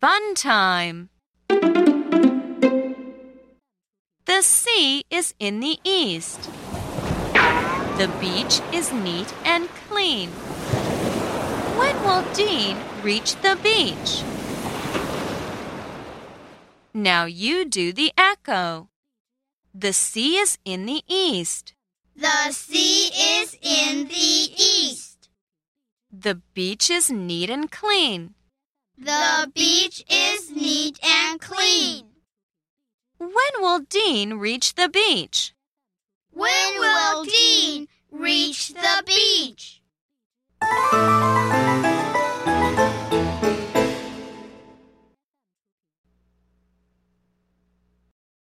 Fun time! The sea is in the east. The beach is neat and clean. When will Dean reach the beach? Now you do the echo. The sea is in the east. The sea is in the east. The beach is neat and clean. The beach is neat and clean. When will Dean reach the beach? When will